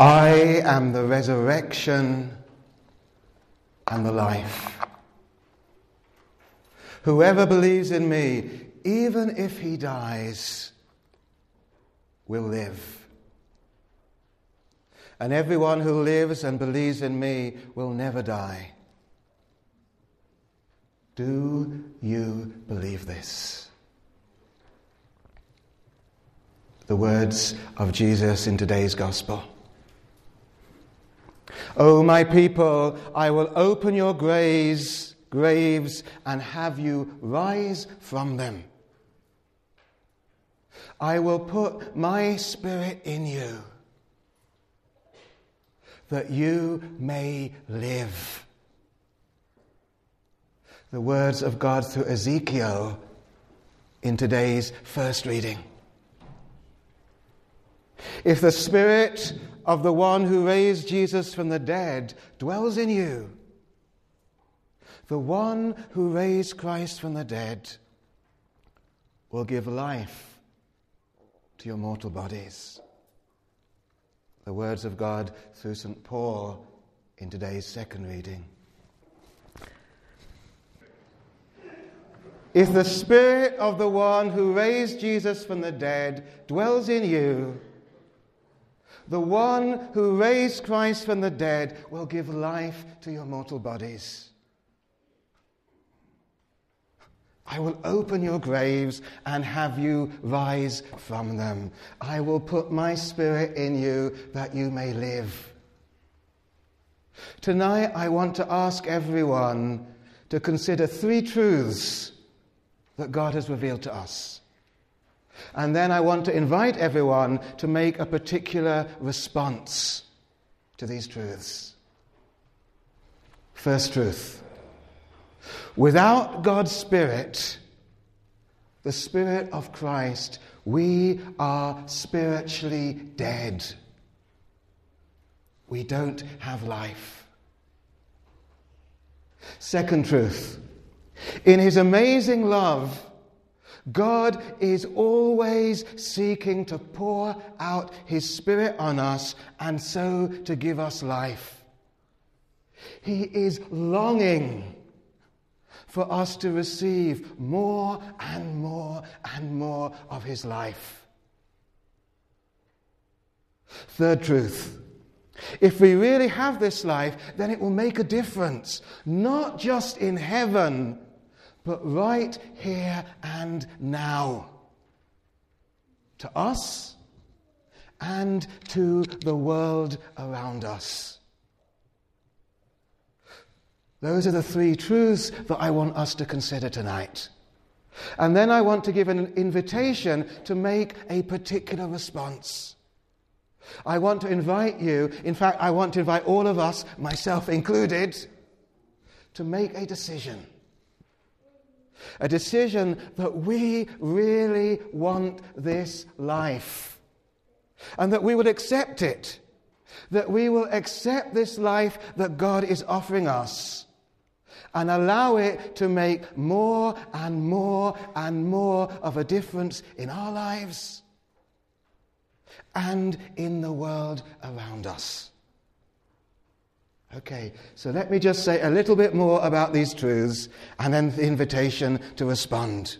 I am the resurrection and the life. Whoever believes in me, even if he dies, will live. And everyone who lives and believes in me will never die. Do you believe this? The words of Jesus in today's gospel. O my people, I will open your graves, graves and have you rise from them. I will put my spirit in you that you may live. The words of God through Ezekiel in today's first reading. If the Spirit of the one who raised Jesus from the dead dwells in you, the one who raised Christ from the dead will give life to your mortal bodies. The words of God through St. Paul in today's second reading. If the Spirit of the one who raised Jesus from the dead dwells in you, the one who raised Christ from the dead will give life to your mortal bodies. I will open your graves and have you rise from them. I will put my spirit in you that you may live. Tonight, I want to ask everyone to consider three truths that God has revealed to us. And then I want to invite everyone to make a particular response to these truths. First truth without God's Spirit, the Spirit of Christ, we are spiritually dead. We don't have life. Second truth in His amazing love, God is always seeking to pour out His Spirit on us and so to give us life. He is longing for us to receive more and more and more of His life. Third truth. If we really have this life, then it will make a difference, not just in heaven but right here and now. To us and to the world around us. Those are the three truths that I want us to consider tonight. And then I want to give an invitation to make a particular response. I want to invite you, in fact, I want to invite all of us, myself included, to make a decision. A decision that we really want this life and that we would accept it. That we will accept this life that God is offering us and allow it to make more and more and more of a difference in our lives and in the world around us. Okay, so let me just say a little bit more about these truths and then the invitation to respond.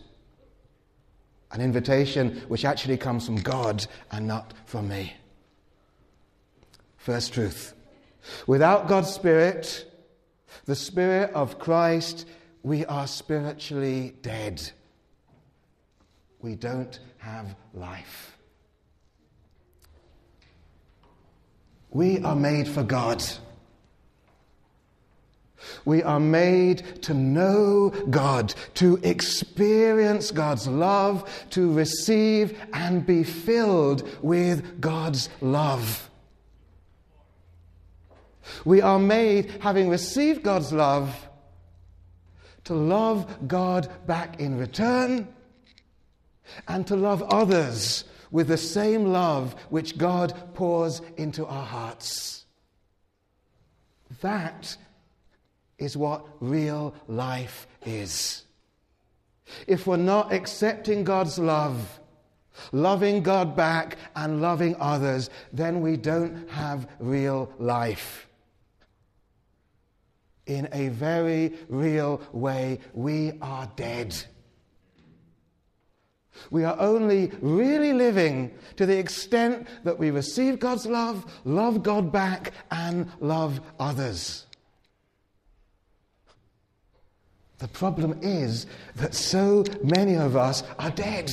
An invitation which actually comes from God and not from me. First truth. Without God's Spirit, the Spirit of Christ, we are spiritually dead. We don't have life. We are made for God. We are made to know God, to experience God's love, to receive and be filled with God's love. We are made, having received God's love, to love God back in return and to love others with the same love which God pours into our hearts. That is what real life is. If we're not accepting God's love, loving God back and loving others, then we don't have real life. In a very real way, we are dead. We are only really living to the extent that we receive God's love, love God back, and love others. The problem is that so many of us are dead.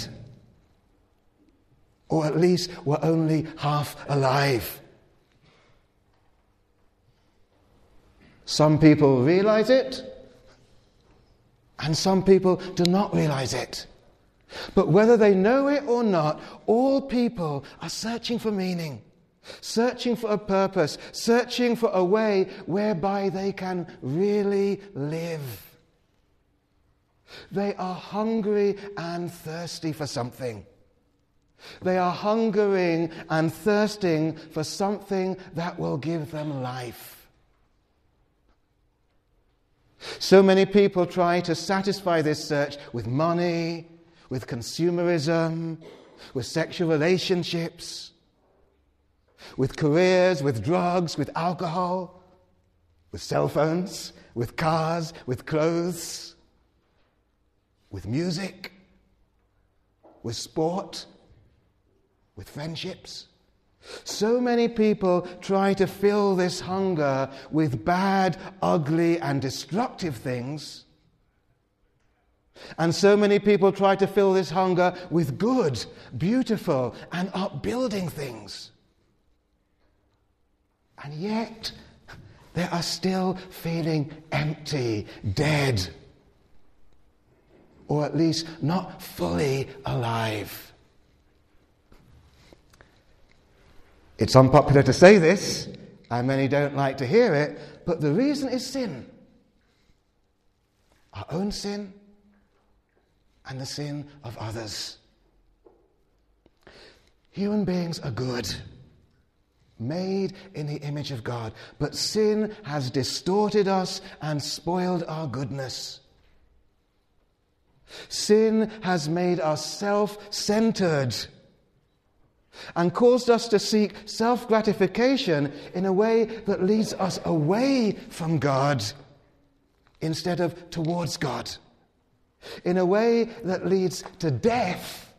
Or at least we're only half alive. Some people realize it, and some people do not realize it. But whether they know it or not, all people are searching for meaning, searching for a purpose, searching for a way whereby they can really live. They are hungry and thirsty for something. They are hungering and thirsting for something that will give them life. So many people try to satisfy this search with money, with consumerism, with sexual relationships, with careers, with drugs, with alcohol, with cell phones, with cars, with clothes, with music, with sport, with friendships. So many people try to fill this hunger with bad, ugly, and destructive things and so many people try to fill this hunger with good, beautiful, and upbuilding things. And yet, they are still feeling empty, dead, or at least not fully alive. It's unpopular to say this, and many don't like to hear it, but the reason is sin. Our own sin and the sin of others. Human beings are good, made in the image of God, but sin has distorted us and spoiled our goodness. Sin has made us self centered and caused us to seek self gratification in a way that leads us away from God instead of towards God in a way that leads to death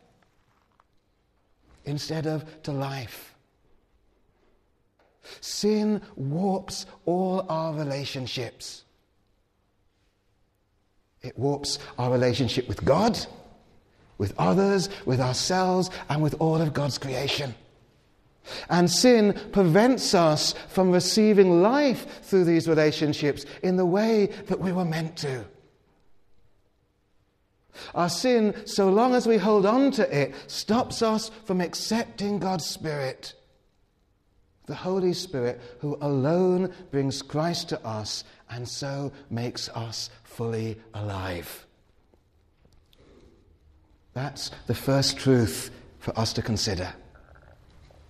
instead of to life. Sin warps all our relationships. It warps our relationship with God, with others, with ourselves, and with all of God's creation. And sin prevents us from receiving life through these relationships in the way that we were meant to. Our sin, so long as we hold on to it, stops us from accepting God's Spirit. The Holy Spirit, who alone brings Christ to us and so makes us fully alive. That's the first truth for us to consider.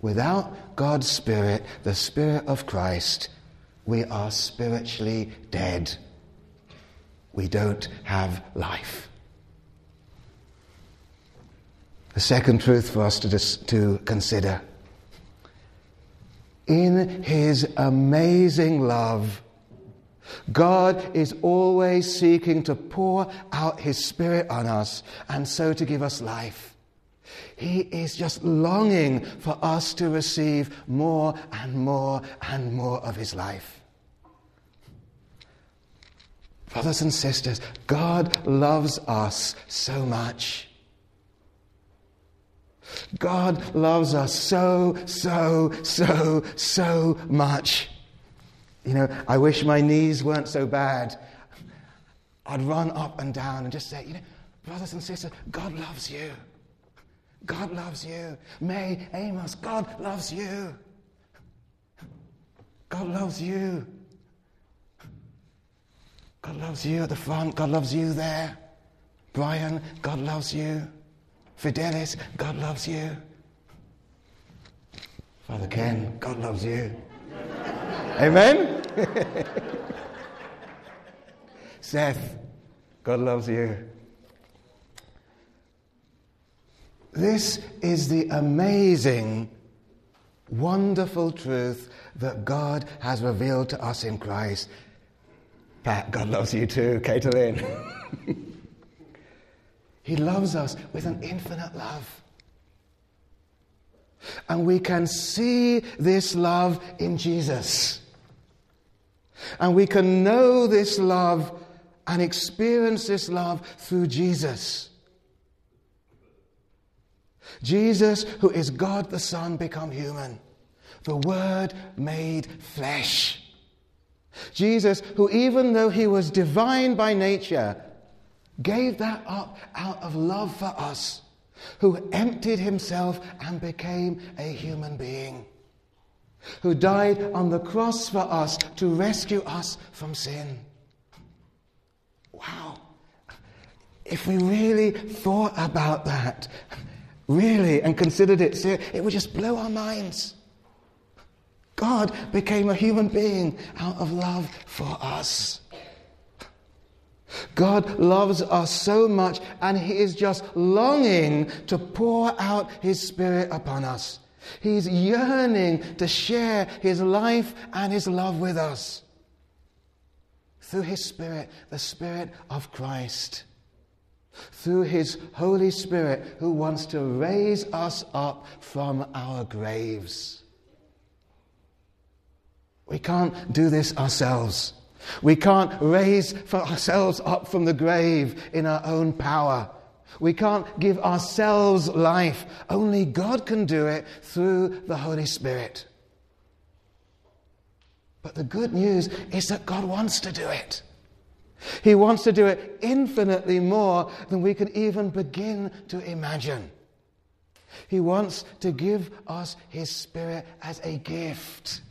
Without God's Spirit, the Spirit of Christ, we are spiritually dead. We don't have life. The second truth for us to, dis- to consider. In His amazing love, God is always seeking to pour out His Spirit on us and so to give us life. He is just longing for us to receive more and more and more of His life. Brothers and sisters, God loves us so much. God loves us so, so, so, so much. You know, I wish my knees weren't so bad. I'd run up and down and just say, you know, brothers and sisters, God loves you. God loves you. May, Amos, God loves you. God loves you. God loves you at the front. God loves you there. Brian, God loves you. Fidelis, God loves you. Father Ken, God loves you. Amen? Seth, God loves you. This is the amazing, wonderful truth that God has revealed to us in Christ. Pat, God loves you too, Caitlin. he loves us with an infinite love. And we can see this love in Jesus. And we can know this love and experience this love through Jesus. Jesus, who is God the Son, become human. The Word made flesh. Jesus, who even though he was divine by nature, gave that up out of love for us, who emptied himself and became a human being, who died on the cross for us to rescue us from sin. Wow. If we really thought about that, really, and considered it, it would just blow our minds. God became a human being out of love for us. God loves us so much, and He is just longing to pour out His Spirit upon us. He's yearning to share His life and His love with us through His Spirit, the Spirit of Christ. Through His Holy Spirit, who wants to raise us up from our graves. We can't do this ourselves. We can't raise for ourselves up from the grave in our own power. We can't give ourselves life. Only God can do it through the Holy Spirit. But the good news is that God wants to do it. He wants to do it infinitely more than we can even begin to imagine. He wants to give us His Spirit as a gift.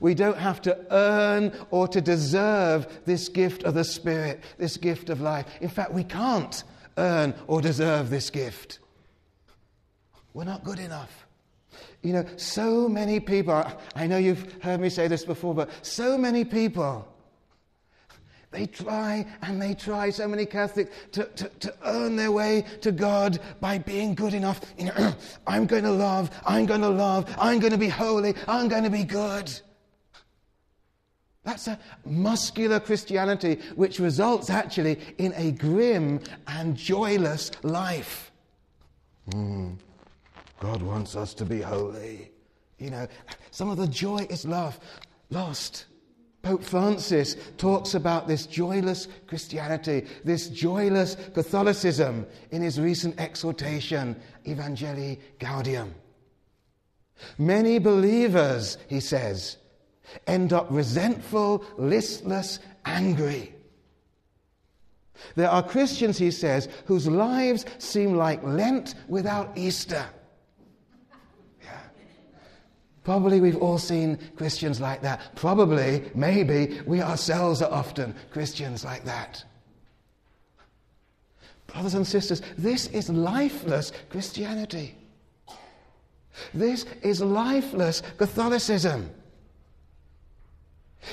We don't have to earn or to deserve this gift of the Spirit, this gift of life. In fact, we can't earn or deserve this gift. We're not good enough. You know, so many people, I know you've heard me say this before, but so many people, they try and they try, so many Catholics, to, to, to earn their way to God by being good enough. You know, I'm going to love, I'm going to love, I'm going to be holy, I'm going to be good. That's a muscular Christianity which results actually in a grim and joyless life. Mm, God wants us to be holy. You know, some of the joy is love, lost. Pope Francis talks about this joyless Christianity, this joyless Catholicism in his recent exhortation, Evangelii Gaudium. Many believers, he says, end up resentful, listless, angry. There are Christians, he says, whose lives seem like Lent without Easter. Yeah. Probably we've all seen Christians like that. Probably, maybe, we ourselves are often Christians like that. Brothers and sisters, this is lifeless Christianity. This is lifeless Catholicism.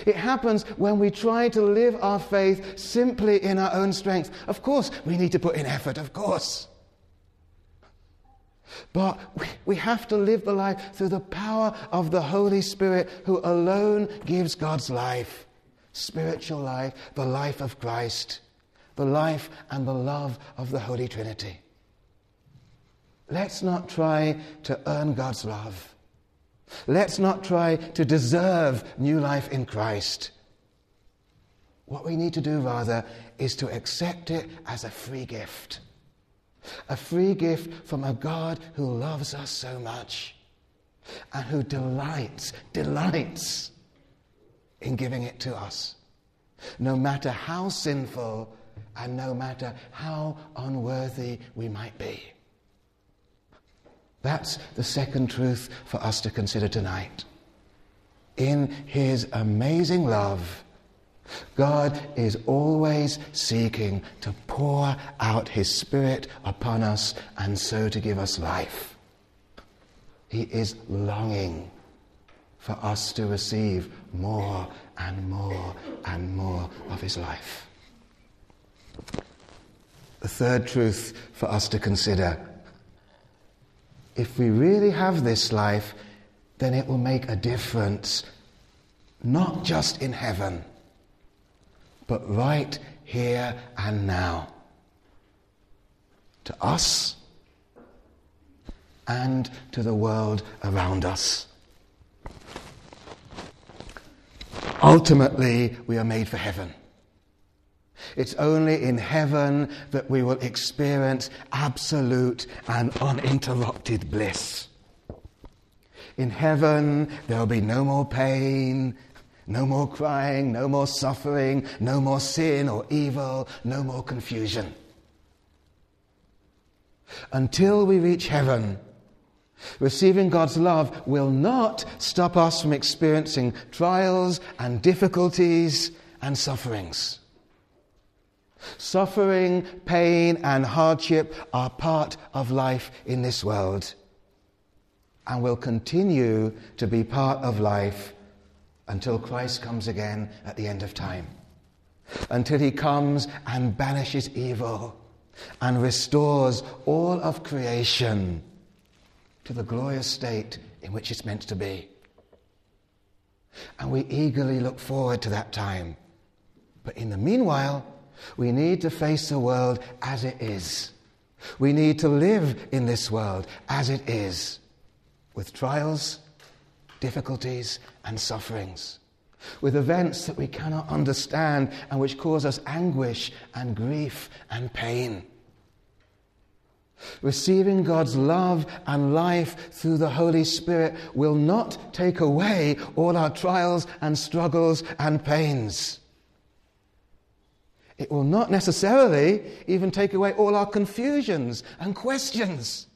It happens when we try to live our faith simply in our own strength. Of course, we need to put in effort, of course. But we, we have to live the life through the power of the Holy Spirit, who alone gives God's life spiritual life, the life of Christ, the life and the love of the Holy Trinity. Let's not try to earn God's love. Let's not try to deserve new life in Christ. What we need to do, rather, is to accept it as a free gift. A free gift from a God who loves us so much and who delights, delights in giving it to us. No matter how sinful and no matter how unworthy we might be. That's the second truth for us to consider tonight. In His amazing love, God is always seeking to pour out His Spirit upon us and so to give us life. He is longing for us to receive more and more and more of His life. The third truth for us to consider if we really have this life, then it will make a difference, not just in heaven, but right here and now. To us and to the world around us. Ultimately, we are made for heaven. It's only in heaven that we will experience absolute and uninterrupted bliss. In heaven, there will be no more pain, no more crying, no more suffering, no more sin or evil, no more confusion. Until we reach heaven, receiving God's love will not stop us from experiencing trials and difficulties and sufferings. Suffering, pain, and hardship are part of life in this world and will continue to be part of life until Christ comes again at the end of time. Until he comes and banishes evil and restores all of creation to the glorious state in which it's meant to be. And we eagerly look forward to that time. But in the meanwhile, we need to face the world as it is. We need to live in this world as it is, with trials, difficulties, and sufferings, with events that we cannot understand and which cause us anguish and grief and pain. Receiving God's love and life through the Holy Spirit will not take away all our trials and struggles and pains. It will not necessarily even take away all our confusions and questions.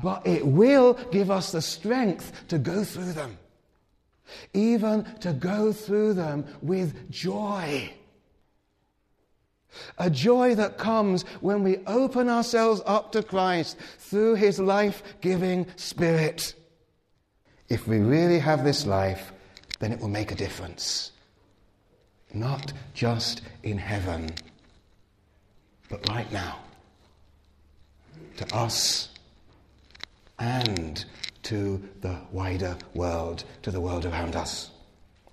But it will give us the strength to go through them, even to go through them with joy. A joy that comes when we open ourselves up to Christ through his life giving Spirit. If we really have this life, then it will make a difference not just in heaven, but right now, to us and to the wider world, to the world around us.